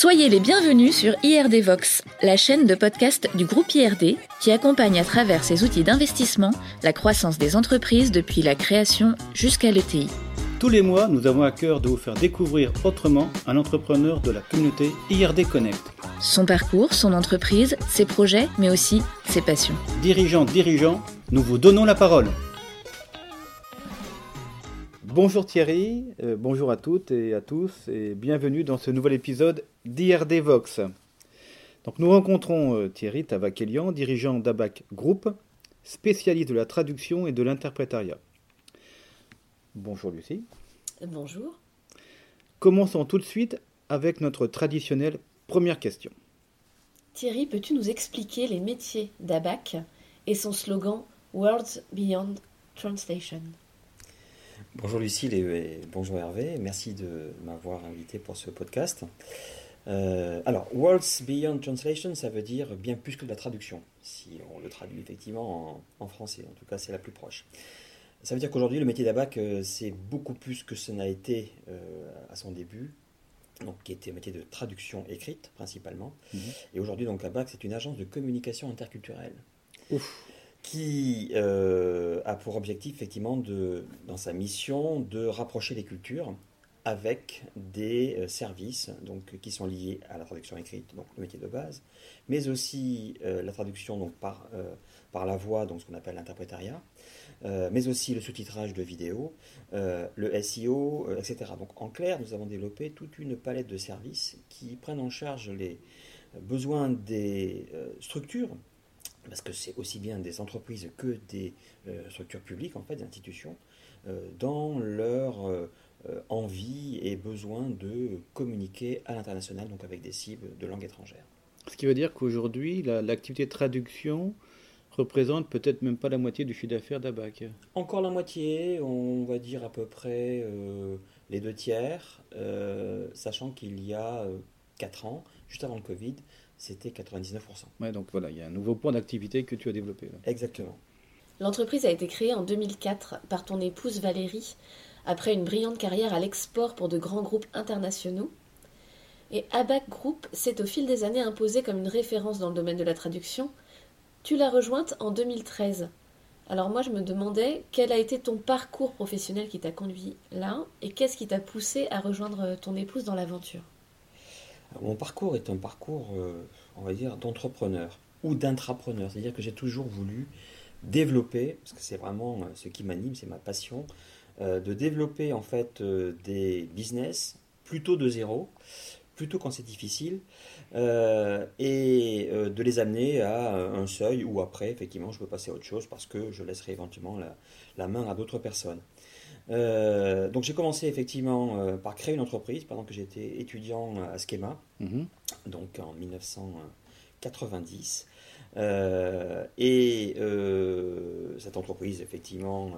Soyez les bienvenus sur IRD Vox, la chaîne de podcast du groupe IRD qui accompagne à travers ses outils d'investissement la croissance des entreprises depuis la création jusqu'à l'ETI. Tous les mois, nous avons à cœur de vous faire découvrir autrement un entrepreneur de la communauté IRD Connect. Son parcours, son entreprise, ses projets, mais aussi ses passions. Dirigeants, dirigeants, nous vous donnons la parole. Bonjour Thierry, euh, bonjour à toutes et à tous et bienvenue dans ce nouvel épisode d'IRD Vox. Donc nous rencontrons euh, Thierry Tavakelian, dirigeant d'ABAC Group, spécialiste de la traduction et de l'interprétariat. Bonjour Lucie. Bonjour. Commençons tout de suite avec notre traditionnelle première question. Thierry, peux-tu nous expliquer les métiers d'ABAC et son slogan Words Beyond Translation? Bonjour Lucille et bonjour Hervé, merci de m'avoir invité pour ce podcast. Euh, alors, Words Beyond Translation, ça veut dire bien plus que de la traduction, si on le traduit effectivement en, français, en tout cas c'est la plus proche. Ça veut dire qu'aujourd'hui le métier d'ABAC euh, c'est beaucoup plus que ce n'a été euh, à son début, donc qui était un métier de traduction écrite principalement. Mhm. Et aujourd'hui donc ABAC c'est une agence de communication interculturelle. Ouf qui euh, a pour objectif, effectivement, de, dans sa mission, de rapprocher les cultures avec des euh, services donc, qui sont liés à la traduction écrite, donc le métier de base, mais aussi euh, la traduction donc, par, par la voix, donc ce qu'on appelle l'interprétariat, mais aussi le sous-titrage de vidéos, le SEO, etc. Donc en clair, nous avons développé toute une palette de services qui prennent en charge les besoins des structures parce que c'est aussi bien des entreprises que des euh, structures publiques, en fait, des institutions, euh, dans leur euh, envie et besoin de communiquer à l'international, donc avec des cibles de langue étrangère. Ce qui veut dire qu'aujourd'hui, l'activité de traduction représente peut-être même pas la moitié du chiffre d'affaires d'ABAC. Encore la moitié, on va dire à peu près les deux tiers, sachant qu'il y a 4 ans, juste avant le Covid, c'était 99%. Ouais, donc voilà, il y a un nouveau point d'activité que tu as développé. Exactement. L'entreprise a été créée en 2004 par ton épouse Valérie, après une brillante carrière à l'export pour de grands groupes internationaux. Et ABAC Group s'est au fil des années imposé comme une référence dans le domaine de la traduction. Tu l'as rejointe en 2013. Alors moi je me demandais quel a été ton parcours professionnel qui t'a conduit là et qu'est-ce qui t'a poussé à rejoindre ton épouse dans l'aventure? Mon parcours est un parcours, euh, on va dire, d'entrepreneur ou d'intrapreneur. C'est-à-dire que j'ai toujours voulu développer, parce que c'est vraiment euh, ce qui m'anime, c'est ma passion, euh, de développer en fait des business plutôt de zéro, plutôt quand c'est difficile, et de les amener à un seuil où après, effectivement, je peux passer à autre chose parce que je laisserai éventuellement la main à d'autres personnes. Euh, donc j'ai commencé effectivement euh, par créer une entreprise pendant que j'étais étudiant à Schema, mhm. donc en 1990. Euh, et cette entreprise effectivement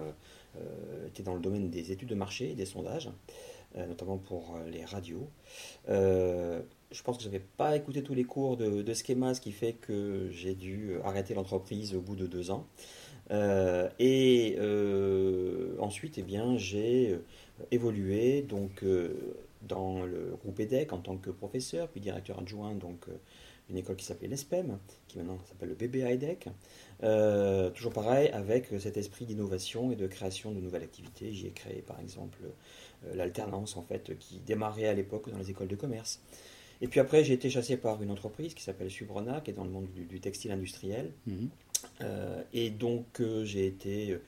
était dans le domaine des études de marché et des sondages, notamment pour les radios. je pense que je n'avais pas écouté tous les cours de, de Schema, ce qui fait que j'ai dû arrêter l'entreprise au bout de deux ans. Euh, et euh, ensuite, eh bien, j'ai euh, évolué donc, dans le groupe EDEC en tant que professeur, puis directeur adjoint donc une école qui s'appelait l'ESPEM, qui maintenant s'appelle le BBA EDEC. toujours pareil, avec cet esprit d'innovation et de création de nouvelles activités. J'y ai créé par exemple l'alternance en fait qui démarrait à l'époque dans les écoles de commerce. Et puis après, j'ai été chassé par une entreprise qui s'appelle Subrona, qui est dans le monde du, textile industriel. Mhm. Euh, et donc, euh, j'ai été euh,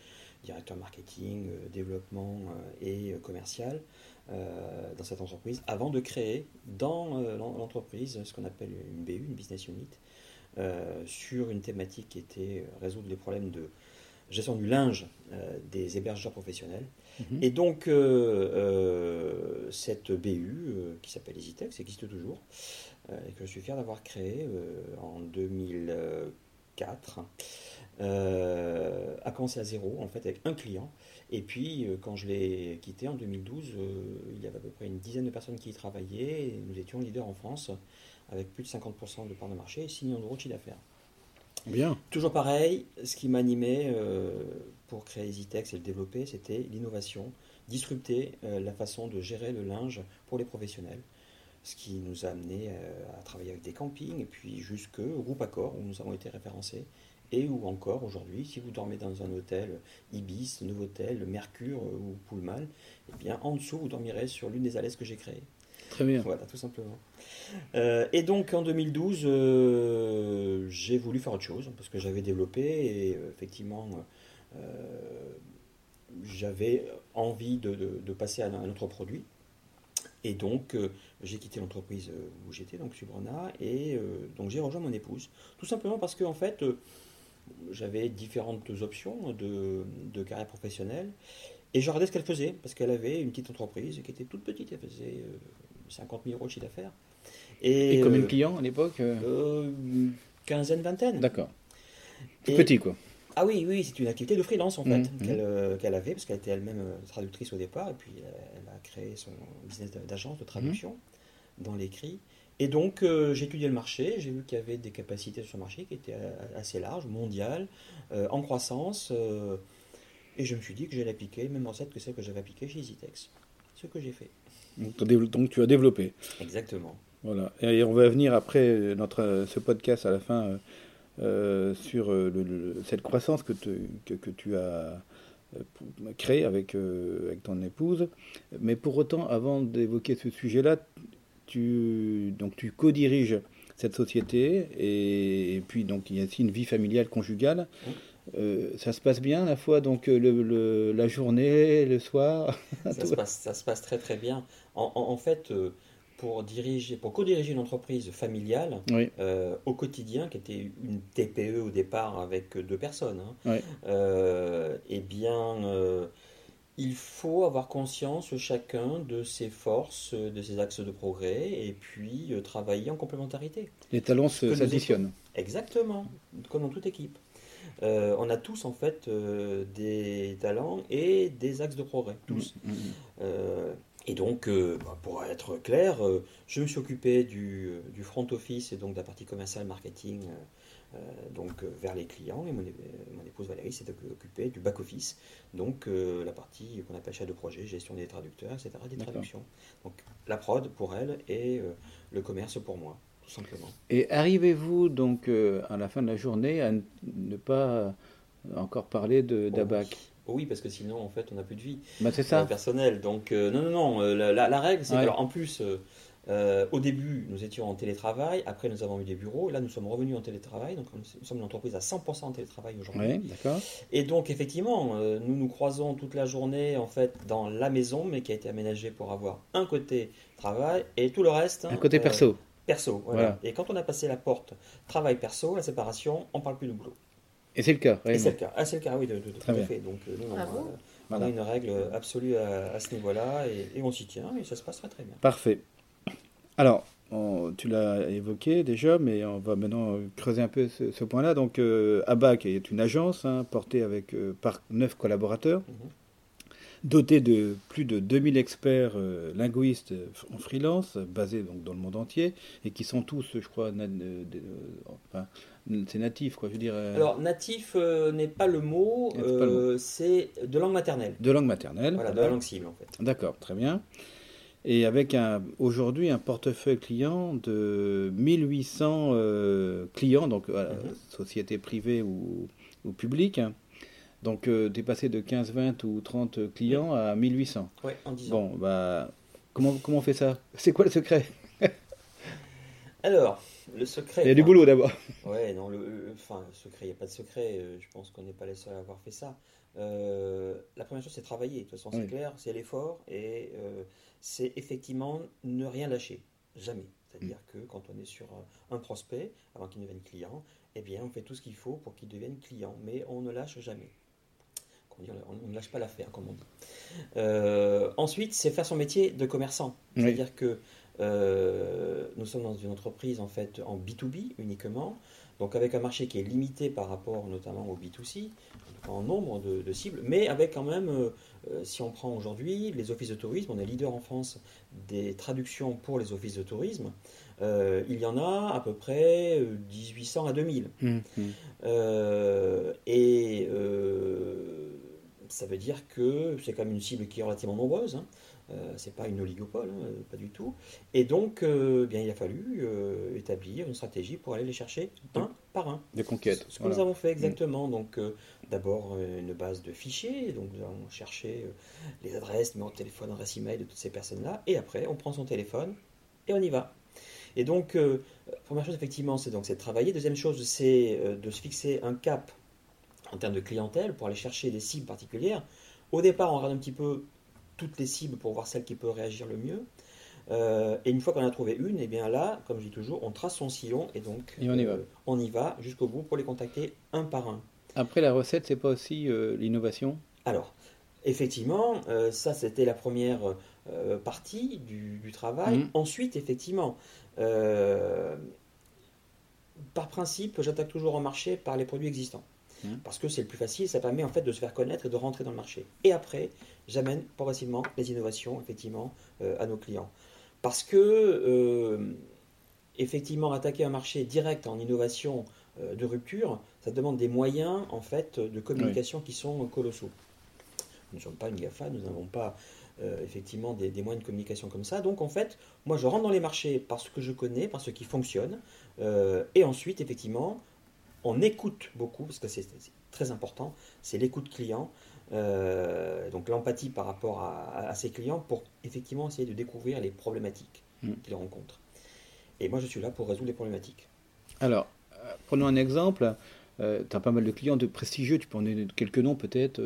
directeur marketing, développement et commercial dans cette entreprise avant de créer dans l'entreprise ce qu'on appelle une BU, une business unit, sur une thématique qui était résoudre les problèmes de gestion du linge des hébergeurs professionnels. Mhm. Et donc, cette BU, qui s'appelle EasyTex, existe toujours, et que je suis fier d'avoir créé en 2004 4, euh, a commencé à zéro, en fait, avec un client. Et puis, euh, quand je l'ai quitté en 2012, euh, il y avait à peu près une dizaine de personnes qui y travaillaient. Et nous étions leaders en France, avec plus de 50% de part de marché et 6 millions d'euros de chiffre d'affaires. Bien. Toujours pareil, ce qui m'animait pour créer EasyTex et le développer, c'était l'innovation, disrupter la façon de gérer le linge pour les professionnels. Ce qui nous a amené à travailler avec des campings, et puis jusque groupe Accor, où nous avons été référencés, et ou encore aujourd'hui, si vous dormez dans un hôtel Ibis, Novotel, Mercure ou Pullman, eh bien en dessous, vous dormirez sur l'une des alaises que j'ai créées. Très bien. Voilà, tout simplement. Euh, et donc en 2012, euh, j'ai voulu faire autre chose parce que j'avais développé et euh, effectivement, j'avais envie de, passer à un autre produit. Et donc j'ai quitté l'entreprise où j'étais, donc Subrona, et donc j'ai rejoint mon épouse. Tout simplement parce que en fait, j'avais différentes options de, de carrière professionnelle. Et je regardais ce qu'elle faisait, parce qu'elle avait une petite entreprise qui était toute petite, elle faisait 50 000 euros de chiffre d'affaires. Et, combien de euh, clients à l'époque euh euh, Quinzaine, vingtaine. D'accord. Tout petit, quoi. Ah oui, oui, c'est une activité de freelance en fait mmh, mmh. qu'elle avait, parce qu'elle était elle-même traductrice au départ, et puis elle a créé son business d'agence de traduction mmh. dans l'écrit. Et donc j'ai étudié le marché, j'ai vu qu'il y avait des capacités sur ce marché qui étaient assez larges, mondiales, en croissance, et je me suis dit que j'allais appliquer même recette que celle que j'avais appliquée chez EasyTex. Ce que j'ai fait. Donc tu as développé. Exactement. Voilà. Et on va venir après notre, ce podcast à la fin euh, euh, sur euh, cette croissance que, que, que, tu as créée avec, avec ton épouse. Mais pour autant, avant d'évoquer ce sujet-là, tu, donc, tu co-diriges cette société et, puis donc il y a aussi une vie familiale conjugale. ça se passe bien à la fois donc le, la journée, le soir? Ça se, passe, ça se passe très très bien. En, en, fait, pour diriger, pour co-diriger une entreprise familiale euh, au quotidien, qui était une TPE au départ avec deux personnes, hein, euh, eh bien, euh, il faut avoir conscience chacun de ses forces, de ses axes de progrès, et puis travailler en complémentarité. Les talents s'additionnent. Exactement, comme dans toute équipe. on a tous en fait des talents et des axes de progrès, tous. Mm, mm, mm. Et donc, euh, bah, pour être clair, euh, je me suis occupé du, euh, du, front office et donc de la partie commerciale marketing donc vers les clients. Et mon, épouse Valérie s'est occupée du back office, donc la partie qu'on appelle chef de projet, gestion des traducteurs, etc., des traductions. Donc la prod pour elle et le commerce pour moi, tout simplement. Et arrivez-vous donc à la fin de la journée à ne pas encore parler d'ABAC? Oui, parce que sinon, en fait, on n'a plus de vie bah, c'est ça. Euh, personnelle. Donc, euh, non, non, non. Euh, la, règle, c'est qu'en plus, au début, nous étions en télétravail. Après, nous avons eu des bureaux. Là, nous sommes revenus en télétravail. Donc, nous sommes une entreprise à 100% en télétravail aujourd'hui. D'accord. Et donc, effectivement, nous nous croisons toute la journée, en fait, dans la maison, mais qui a été aménagée pour avoir un côté travail et tout le reste. Un côté perso. Perso, voilà. Et quand on a passé la porte travail perso, la séparation, on parle plus de boulot. Et c'est le cas, Et c'est le cas. Ah, c'est le cas, oui, de, de, tout à fait. Donc, euh, non, euh, on a une règle absolue à, ce niveau-là et, on s'y tient et ça se passe très très bien. Parfait. Alors, tu l'as évoqué déjà, mais on va maintenant creuser un peu ce, point-là. Donc, euh, ABAC est une agence hein, portée avec par neuf collaborateurs. Mhm. dotée de plus de 2000 experts linguistes en freelance, basés donc dans le monde entier, et qui sont tous, je crois, enfin, c'est natif, quoi. Je veux dire. Euh, Alors natif euh, n'est pas le mot. Euh, c'est de langue maternelle. De langue maternelle. Voilà, de la langue cible en fait. D'accord, très bien. Et avec aujourd'hui un portefeuille client de 1800 clients, donc mhm. société privée ou, ou publique. Donc tu es passé de 15, 20 ou 30 clients à 1800. Oui, en 10 ans. Bon, bah, comment, comment on fait ça? C'est quoi le secret? Alors, le secret. Il y a du boulot d'abord. Ouais, non, le, enfin, secret, il n'y a pas de secret. Euh, je pense qu'on n'est pas les seuls à avoir fait ça. Euh, la première chose, c'est travailler. De toute façon, c'est clair, c'est l'effort et euh, c'est effectivement ne rien lâcher. Jamais. C'est-à-dire mm. que quand on est sur un, prospect, avant qu'il devienne client, eh bien, on fait tout ce qu'il faut pour qu'il devienne client. Mais on ne lâche jamais. On ne lâche pas l'affaire, comme on dit. ensuite, c'est faire son métier de commerçant. C'est-à-dire que euh, nous sommes dans une entreprise en fait en B2B uniquement, donc avec un marché qui est limité par rapport notamment au B2C, en nombre de, cibles, mais avec quand même, euh, euh, si on prend aujourd'hui les offices de tourisme, on est leader en France des traductions pour les offices de tourisme. il y en a à peu près 1800 à 2000. Mmh, mmh. et ça veut dire que c'est quand même une cible qui est relativement nombreuse. Hein. Euh, c'est pas une oligopole, hein, pas du tout. Et donc, euh, bien, il a fallu euh, établir une stratégie pour aller les chercher un par un. De conquête. Ce que nous avons fait exactement. Donc, d'abord une base de fichiers. Donc, nous avons cherché les adresses, numéro de téléphone, adresse email de toutes ces personnes-là. Et après, on prend son téléphone et on y va. Et donc, première chose, effectivement, c'est donc c'est de travailler. Deuxième chose, c'est de se fixer un cap en termes de clientèle pour aller chercher des cibles particulières. Au départ, on regarde un petit peu toutes les cibles pour voir celle qui peut réagir le mieux. Euh, et une fois qu'on a trouvé une, et eh bien là, comme je dis toujours, on trace son sillon et donc on y va, euh, on y va jusqu'au bout pour les contacter un par un. Après, la recette, c'est pas aussi euh, l'innovation? Alors, effectivement, ça c'était la première partie du, travail. Mmh. Ensuite, effectivement, par principe, j'attaque toujours au marché par les produits existants. Mmh. Parce que c'est le plus facile, ça permet en fait de se faire connaître et de rentrer dans le marché. Et après, j'amène progressivement les innovations effectivement euh, à nos clients. Parce que euh, effectivement attaquer un marché direct en innovation euh, de rupture, ça demande des moyens en fait de communication qui sont colossaux. Nous ne sommes pas une GAFA, nous n'avons pas effectivement des, des, moyens de communication comme ça. Donc en fait, moi je rentre dans les marchés par ce que je connais, par ce qui fonctionne, et ensuite effectivement on écoute beaucoup, parce que c'est très important, c'est l'écoute client, euh, donc l'empathie par rapport à, ses clients pour effectivement essayer de découvrir les problématiques mm. qu'ils rencontrent. Et moi je suis là pour résoudre les problématiques. Alors, euh, prenons un exemple. Euh, tu as pas mal de clients de prestigieux, tu peux en donner quelques noms peut-être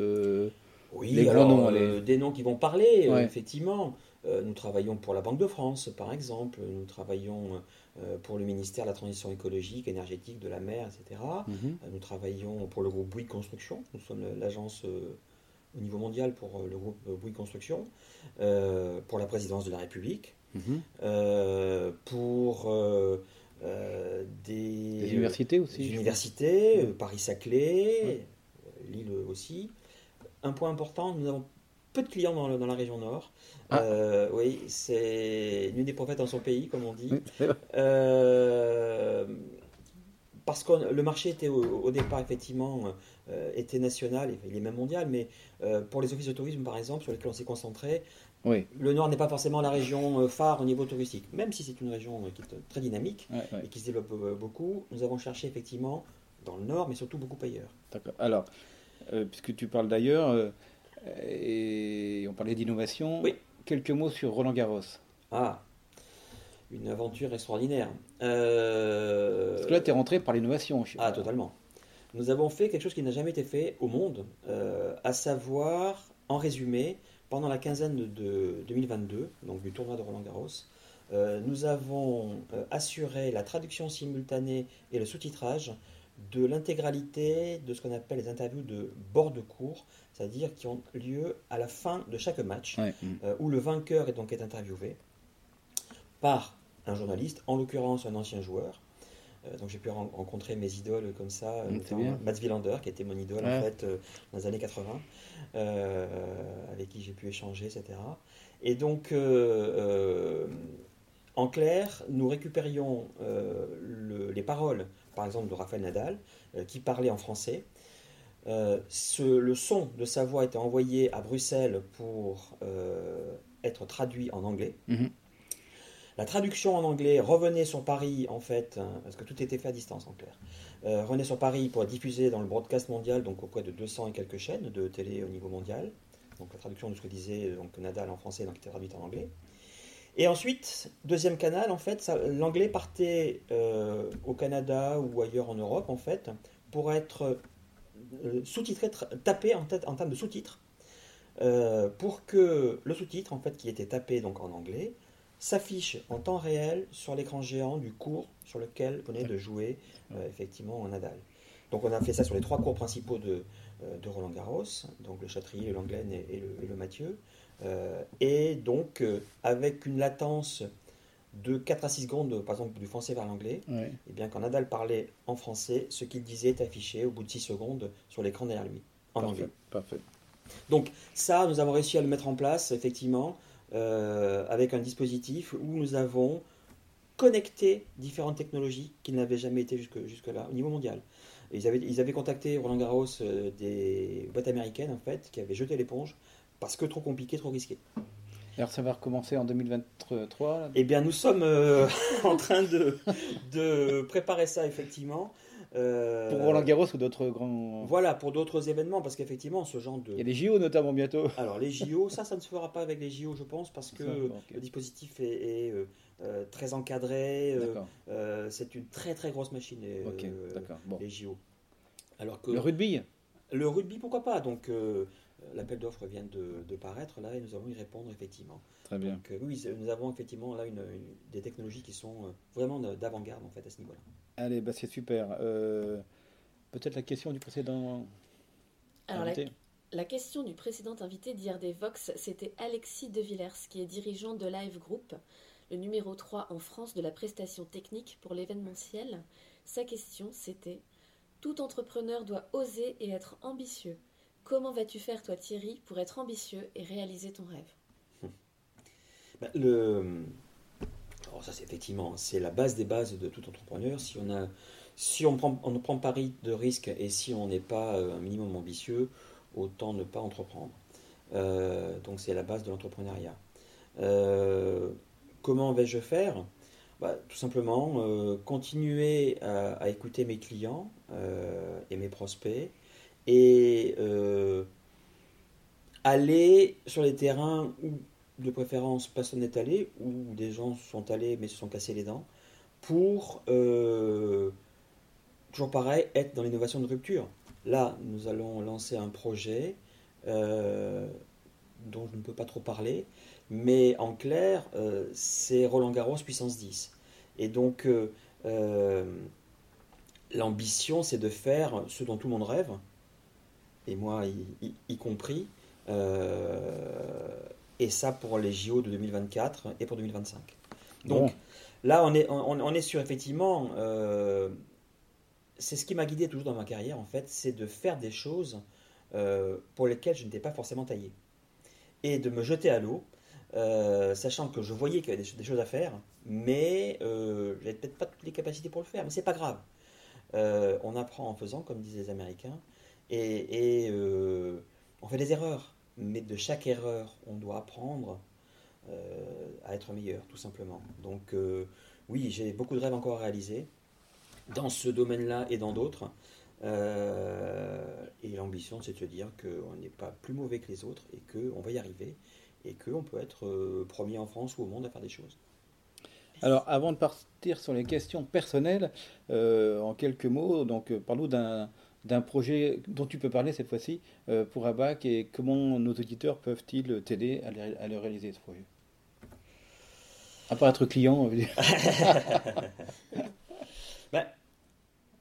Oui, les noms, des noms qui vont parler, effectivement. Nous travaillons pour la Banque de France, par exemple. Nous travaillons euh, pour le ministère de la Transition écologique, énergétique, de la mer, etc. Mhm. Euh, nous travaillons pour le groupe Bouygues Construction. Nous sommes l'agence euh, au niveau mondial pour le groupe Bouygues Construction, pour la présidence de la République, mhm. pour des, universités aussi. universités, Paris-Saclay, Lille aussi. Un point important, nous avons peu de clients dans, la région nord. Ah. Euh, oui, c'est l'une des prophètes dans son pays, comme on dit. Euh, parce que le marché était au, départ effectivement euh, était national, il est même mondial, mais pour les offices de tourisme par exemple, sur lesquels on s'est concentré, oui. le Nord n'est pas forcément la région phare au niveau touristique, même si c'est une région qui est très dynamique et qui se développe beaucoup. Nous avons cherché effectivement dans le Nord, mais surtout beaucoup ailleurs. D'accord. Alors, puisque tu parles d'ailleurs, et on parlait d'innovation. Oui. Quelques mots sur Roland Garros. Ah, une aventure extraordinaire. Euh, Parce que là, tu es rentré par l'innovation. Ah, totalement. Nous avons fait quelque chose qui n'a jamais été fait au monde, euh, à savoir, en résumé, pendant la quinzaine de 2022, donc du tournoi de Roland Garros, euh, nous avons assuré la traduction simultanée et le sous-titrage de l'intégralité de ce qu'on appelle les interviews de bord de cours, c'est-à-dire qui ont lieu à la fin de chaque match, euh, où le vainqueur est donc est interviewé par un journaliste, en l'occurrence un ancien joueur. Euh, donc j'ai pu rencontrer mes idoles comme ça, notamment Mats Wilander, qui était mon idole en fait euh, dans les années 80, avec qui j'ai pu échanger, etc. Et donc, en clair, nous récupérions les paroles, par exemple, de Raphaël Nadal, qui parlait en français, euh, le son de sa voix était envoyé à Bruxelles pour euh, être traduit en anglais. Mhm. La traduction en anglais revenait sur Paris, en fait, hein, parce que tout était fait à distance en clair, euh, revenait sur Paris pour être diffusé dans le broadcast mondial, donc auprès de 200 et quelques chaînes de télé au niveau mondial. Donc la traduction de ce que disait donc, Nadal en français, donc était traduite en anglais. Et ensuite, deuxième canal, en fait, l'anglais partait au Canada ou ailleurs en Europe, en fait, pour être euh, sous-titré, tapé en, tête, en termes de sous-titres, euh, pour que le sous-titre, en fait, qui était tapé donc en anglais, s'affiche en temps réel sur l'écran géant du cours sur lequel venait de jouer euh, effectivement en Nadal. Donc on a fait ça sur les trois cours principaux de, de Roland Garros, donc le Châtrier, le Langlaine et, le, et le Mathieu. Et donc avec une latence de 4 à 6 secondes, par exemple, du français vers l'anglais, et eh bien quand Nadal parlait en français, ce qu'il disait est affiché au bout de 6 secondes sur l'écran derrière lui, en anglais. Parfait. Donc ça, nous avons réussi à le mettre en place, effectivement, euh, avec un dispositif où nous avons connecté différentes technologies qui n'avaient jamais été jusque, jusque-là au niveau mondial. ils, avaient, ils avaient contacté Roland Garros euh, des boîtes américaines, en fait, qui avaient jeté l'éponge parce que trop compliqué, trop risqué. Alors ça va recommencer en 2023 là? Eh bien, nous sommes euh, en train de, de préparer ça, effectivement. Euh, Pour Roland Garros ou d'autres grands. Voilà, pour d'autres événements, parce qu'effectivement, ce genre de... Il y a les JO notamment bientôt. Alors, les JO, ça, ça ne se fera pas avec les JO, je pense, parce que Ça, le dispositif est, est, euh, très encadré. D'accord. c'est une très, très grosse machine. Bon. les JO. Alors que Le rugby? Le rugby, pourquoi pas? Donc, euh, l'appel d'offres vient de, de paraître, là, et nous allons y répondre, effectivement. Très bien. Donc, euh, oui, nous avons effectivement là une, une- des technologies qui sont euh, vraiment de- d'avant-garde, en fait, à ce niveau-là. Allez, bah c'est super. Euh, Peut-être la question du précédent Alors, la, invité la question du précédent invité d'IRD Vox, c'était Alexis De Villers, qui est dirigeant de Live Group, le numéro 3 en France de la prestation technique pour l'événementiel. Sa question, c'était Tout entrepreneur doit oser et être ambitieux. Comment vas-tu faire, toi, Thierry, pour être ambitieux et réaliser ton rêve? Ben, le... Alors ça, c'est effectivement, c'est la base des bases de tout entrepreneur. Si on prend, on ne prend pas de risque et si on n'est pas euh, un minimum ambitieux, autant ne pas entreprendre. Euh, donc c'est la base de l'entrepreneuriat. Euh, comment vais-je faire? Bah, Tout simplement continuer à, écouter mes clients et mes prospects et euh, aller sur les terrains où de préférence personne n'est allé, où des gens sont allés mais se sont cassés les dents, pour, euh, toujours pareil, être dans l'innovation de rupture. Là, nous allons lancer un projet euh, dont je ne peux pas trop parler, mais en clair, c'est Roland Garros puissance 10. Et donc, l'ambition, c'est de faire ce dont tout le monde rêve, et moi y, y- y compris, euh, et ça pour les JO de 2024 et pour 2025. Donc Bon. là, on est, on, on est sur effectivement, euh, c'est ce qui m'a guidé toujours dans ma carrière en fait, c'est de faire des choses euh, pour lesquelles je n'étais pas forcément taillé. Et de me jeter à l'eau, euh, sachant que je voyais qu'il y avait des, des choses à faire, mais euh, j'avais peut-être pas toutes les capacités pour le faire, mais c'est pas grave. On apprend en faisant, comme disaient les Américains, et, euh, on fait des erreurs. Mais de chaque erreur, on doit apprendre euh, à être meilleur, tout simplement. Donc euh, oui, j'ai beaucoup de rêves encore à réaliser dans ce domaine-là et dans d'autres. Et l'ambition, c'est de se dire qu'on n'est pas plus mauvais que les autres et qu'on va y arriver et qu'on peut être premier en France ou au monde à faire des choses. Alors, avant de partir sur les questions personnelles, en quelques mots, donc parle-nous d'un d'un projet dont tu peux parler cette fois-ci euh, pour ABAC et comment nos auditeurs peuvent-ils t'aider à, le- à le réaliser ce projet? À part être client, on veut dire. Ben,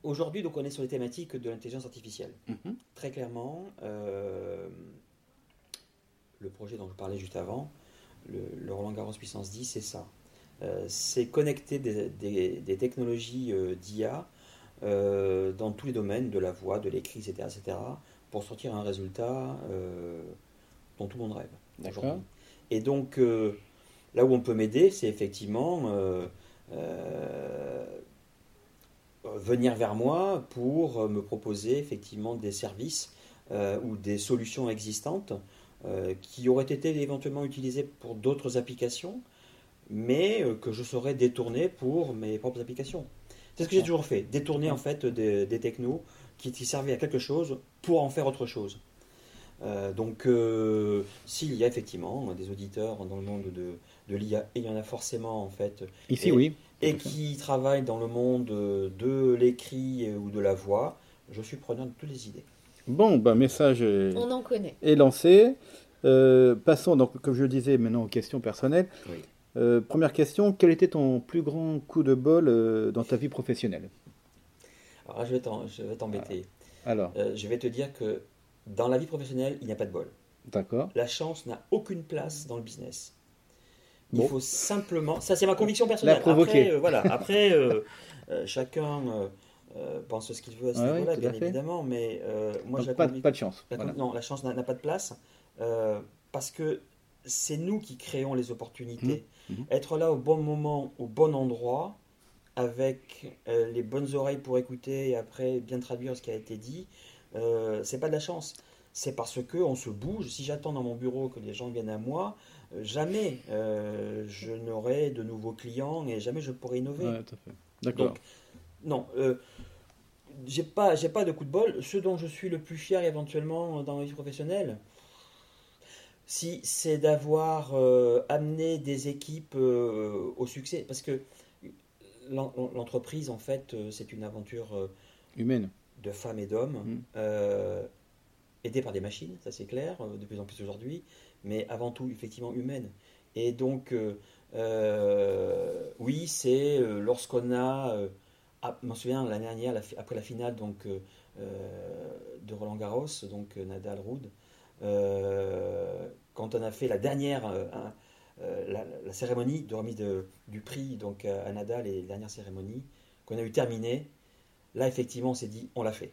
Aujourd'hui, donc, on est sur les thématiques de l'intelligence artificielle. Mhm. Très clairement, euh, le projet dont je parlais juste avant, le, le Roland Garros Puissance 10, c'est ça. Euh, c'est connecter des, des- des technologies d'IA euh, dans tous les domaines, de la voix, de l'écrit, etc., etc., pour sortir un résultat euh, dont tout le monde rêve. D'accord. Et donc, euh, là où on peut m'aider, c'est effectivement euh, venir vers moi pour me proposer effectivement des services ou des solutions existantes qui auraient été éventuellement utilisées pour d'autres applications, mais euh, que je saurais détourner pour mes propres applications. C'est ce que j'ai toujours fait, détourner en fait des, des technos qui, qui servaient à quelque chose pour en faire autre chose. Euh, donc, euh, s'il y a effectivement des auditeurs dans le monde de, de l'IA, et il y en a forcément en fait, Ici, Et- oui. et qui travaillent dans le monde de l'écrit ou de la voix, je suis preneur de toutes les idées. Bon, ben, message est, On en connaît. est lancé. Euh, passons, donc, comme je le disais, maintenant aux questions personnelles. Oui. Euh, première question, quel était ton plus grand coup de bol euh, dans ta vie professionnelle? Alors je vais t'embêter. Alors, Euh, je vais te dire que dans la vie professionnelle, il n'y a pas de bol. d'accord. La chance n'a aucune place dans le business. Il Bon. faut simplement. Ça, c'est ma conviction personnelle. La provoquer. Après, voilà. Après, chacun pense ce qu'il veut à ce niveau-là, ouais, bien évidemment. Mais moi, j'ai pas, pas de chance. la Voilà. con- Non, la chance n'a pas de place parce que c'est nous qui créons les opportunités. Mhm. Mhm. Être là au bon moment, au bon endroit, avec euh, les bonnes oreilles pour écouter et après bien traduire ce qui a été dit, euh, c'est pas de la chance. C'est parce que on se bouge. Si j'attends dans mon bureau que les gens viennent à moi, jamais euh, je n'aurai de nouveaux clients et jamais je pourrai innover. Ouais. D'accord. Non, euh, j'ai pas, j'ai pas de coup de bol. Ce dont je suis le plus fier éventuellement dans ma vie professionnelle, si c'est d'avoir euh, amené des équipes euh, au succès, parce que l'en- l'entreprise en fait, euh, c'est une aventure euh, Humaine. de femmes et d'hommes, euh, aidés par des machines, ça c'est clair, euh, de plus en plus aujourd'hui, mais avant tout effectivement humaine. Et donc, euh, euh, oui, c'est euh, lorsqu'on a, euh, ah, je m'en souviens l'année dernière, la après la finale donc, euh, euh, de Roland Garros, donc euh, Nadal Ruud, euh, quand on a fait la dernière, euh, euh, la, la cérémonie de remise de- du prix donc à, à Nadal et la dernière cérémonie, qu'on a eu terminée, là effectivement on s'est dit on l'a fait.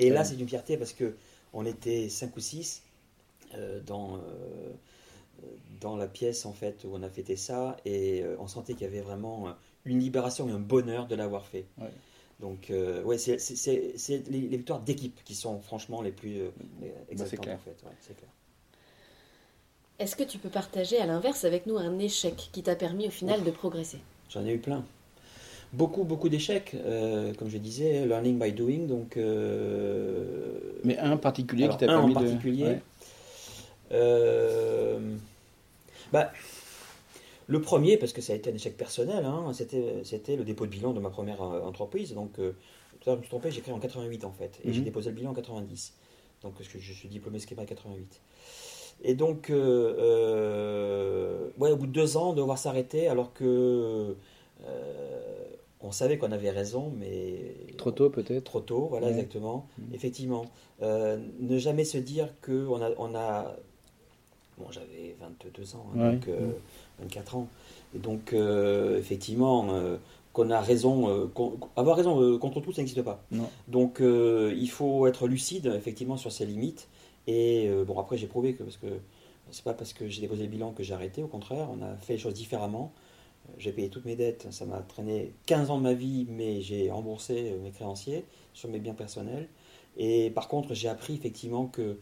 Et là c'est une fierté parce que on était 5 ou 6 dans, euh, dans la pièce en fait où on a fêté ça et euh, on sentait qu'il y avait vraiment euh, une libération et un bonheur de l'avoir fait. Ouais. Donc euh, ouais, c'est les, les victoires d'équipe qui sont franchement les plus euh, Bah, clair. en fait. Ouais, c'est clair. Est-ce que tu peux partager à l'inverse avec nous un échec qui t'a permis au final de progresser? J'en ai eu plein. Beaucoup, beaucoup d'échecs, euh, comme je disais, learning by doing. Donc, euh, Mais un particulier alors, qui t'a un permis en de. particulier. Ouais. euh, bah, le premier, parce que ça a été un échec personnel, hein, c'était, le dépôt de bilan de ma première euh, entreprise. Donc, euh, tout à l'heure, je me suis trompé, j'ai créé en 88 en fait, et j'ai Mhm. déposé le bilan en 90. Donc, parce que je suis diplômé schéma en 88. Et donc, euh, euh, ouais, au bout de deux ans, devoir s'arrêter alors que on savait qu'on avait raison, mais Trop tôt peut-être. Trop tôt, voilà, Ouais. exactement. Mhm. Effectivement. Euh, ne jamais se dire qu'on a, on a. Bon, j'avais 22 ans, hein, Ouais. donc euh, Mhm. 24 ans. Et donc, euh, effectivement, euh, qu'on a raison. euh, avoir raison contre tout, ça n'existe pas. Non. Donc, il faut être lucide, effectivement, sur ses limites. Et bon, après, j'ai prouvé que. Parce que c'est pas parce que j'ai déposé le bilan que j'ai arrêté, au contraire, on a fait les choses différemment. J'ai payé toutes mes dettes, ça m'a traîné 15 ans de ma vie, mais j'ai remboursé mes créanciers sur mes biens personnels. Et par contre, j'ai appris effectivement que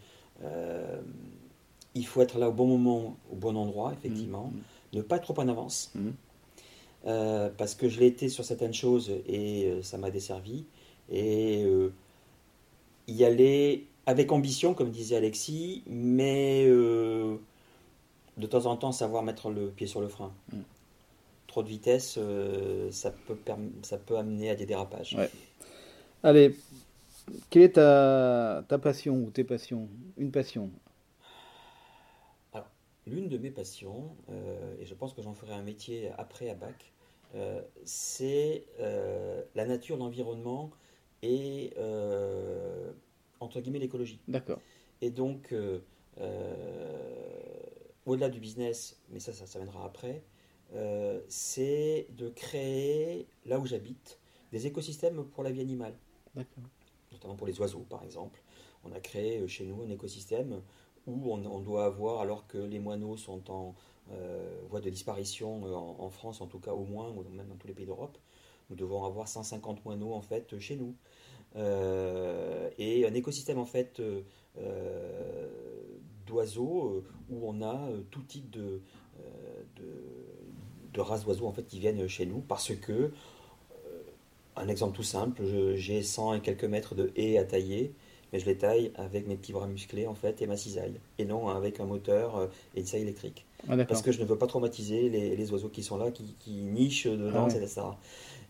il faut être là au bon moment, au bon endroit, effectivement, Mhm. Ne pas être trop en avance, Mhm. euh, parce que je l'ai été sur certaines choses et euh, ça m'a desservi. Et euh, y aller avec ambition, comme disait Alexis, mais de temps en temps savoir mettre le pied sur le frein. Mm. Trop de vitesse, ça, peut ça peut amener à des dérapages. Ouais. Allez, quelle est ta, ta passion ou tes passions? Une passion. L'une de mes passions, euh, et je pense que j'en ferai un métier après à bac, euh, c'est euh, la nature, l'environnement et, entre guillemets, l'écologie. D'accord. Et donc, au-delà du business, mais ça, ça, ça viendra après, c'est de créer, là où j'habite, des écosystèmes pour la vie animale, D'accord. notamment pour les oiseaux, par exemple. On a créé chez nous un écosystème où on, doit avoir, alors que les moineaux sont en euh, voie de disparition, euh, en, France en tout cas au moins, ou même dans tous les pays d'Europe, nous devons avoir 150 moineaux en fait chez nous. Euh, et un écosystème en fait d'oiseaux où on a tout type de, races d'oiseaux en fait qui viennent chez nous parce que un exemple tout simple, j'ai 100 et quelques mètres de haies à tailler, mais je les taille avec mes petits bras musclés en fait et ma cisaille, et non avec un moteur euh, et une scie électrique. Ah. Parce que je ne veux pas traumatiser les, les oiseaux qui sont là, qui, qui nichent dedans, Ah ouais. etc.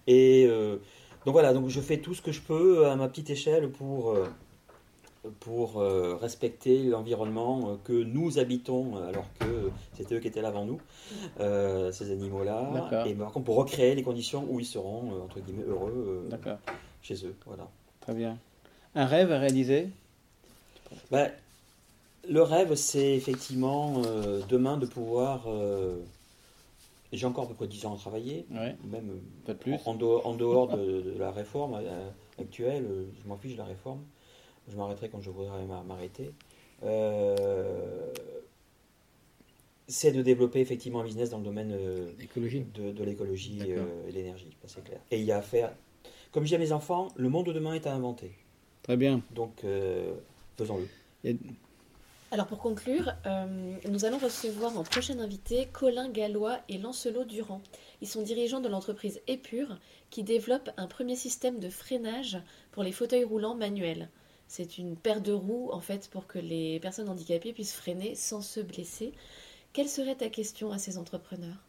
Et euh, donc voilà, donc je fais tout ce que je peux à ma petite échelle pour, euh, pour euh, respecter l'environnement que nous habitons, alors que c'était eux qui étaient là avant nous, euh, ces animaux-là. Et par contre, pour recréer les conditions où ils seront, entre guillemets, heureux chez eux. Voilà. Très bien. Un rêve à réaliser? Ben, le rêve, c'est effectivement euh, demain de pouvoir. euh, J'ai encore à peu près 10 ans à travailler, Ouais. même Pas de plus. en, en dehors, de, de la réforme euh, actuelle, je m'en fiche de la réforme. Je m'arrêterai quand je voudrais m'a- m'arrêter. Euh, c'est de développer effectivement un business dans le domaine euh, de, de l'écologie euh, et de l'énergie, c'est clair. Et il y a à faire. Comme je dis à mes enfants, le monde de demain est à inventer. Très bien. Donc, euh, faisons-le. Et- Alors pour conclure, euh, nous allons recevoir en prochain invité Colin Gallois et Lancelot Durand. Ils sont dirigeants de l'entreprise Épure qui développe un premier système de freinage pour les fauteuils roulants manuels. C'est une paire de roues en fait pour que les personnes handicapées puissent freiner sans se blesser. Quelle serait ta question à ces entrepreneurs?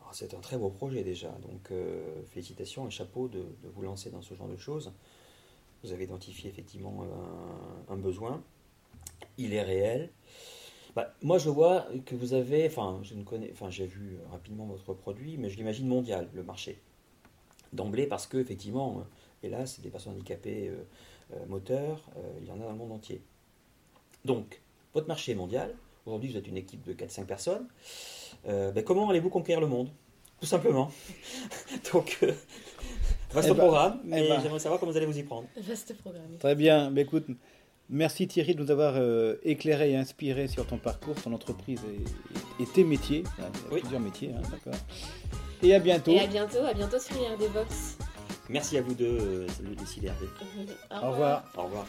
Alors, C'est un très beau projet déjà, donc euh, félicitations et chapeau de, de vous lancer dans ce genre de choses. Vous avez identifié effectivement un, un besoin, il est réel. Bah, moi, je vois que vous avez, enfin, je ne connais, enfin, j'ai vu rapidement votre produit, mais je l'imagine mondial, le marché. D'emblée, parce que effectivement, euh, hélas, des personnes handicapées euh, euh, moteurs, euh, il y en a dans le monde entier. Donc, votre marché est mondial. Aujourd'hui, vous êtes une équipe de 4-5 personnes. Euh, ben, comment allez-vous conquérir le monde? Tout simplement. Donc, euh, vaste Eh ben, programme, mais ben. j'aimerais savoir comment vous allez vous y prendre. Vaste programme. Très bien. Mais écoute, merci Thierry de nous avoir euh, éclairé et inspiré sur ton parcours, ton entreprise et, et tes métiers. Il y a Oui. plusieurs métiers, hein, d'accord. Et à bientôt. Et à bientôt, à bientôt sur IRD Vox. Merci à vous deux, euh, salut Lucie et Hervé. Au Au revoir. Au revoir.